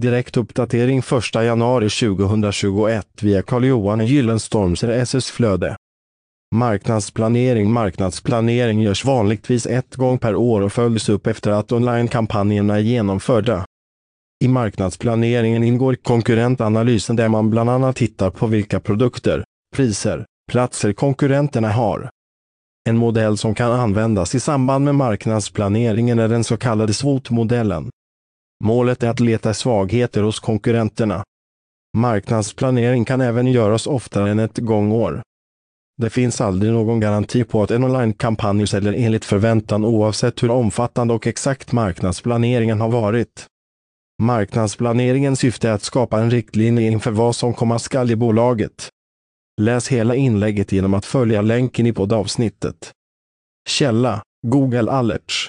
Direktuppdatering 1 januari 2021 via Carl-Johan Gyllenstorms RSS-flöde. Marknadsplanering Marknadsplanering görs vanligtvis ett gång per år och följs upp efter att onlinekampanjerna är genomförda. I marknadsplaneringen ingår konkurrentanalysen där man bland annat tittar på vilka produkter, priser, platser konkurrenterna har. En modell som kan användas i samband med marknadsplaneringen är den så kallade SWOT-modellen. Målet är att leta svagheter hos konkurrenterna. Marknadsplanering kan även göras oftare än ett gångår. Det finns aldrig någon garanti på att en online-kampanj säljer enligt förväntan oavsett hur omfattande och exakt marknadsplaneringen har varit. Marknadsplaneringens syfte är att skapa en riktlinje inför vad som komma skall i bolaget. Läs hela inlägget genom att följa länken i poddavsnittet. Källa Google Alerts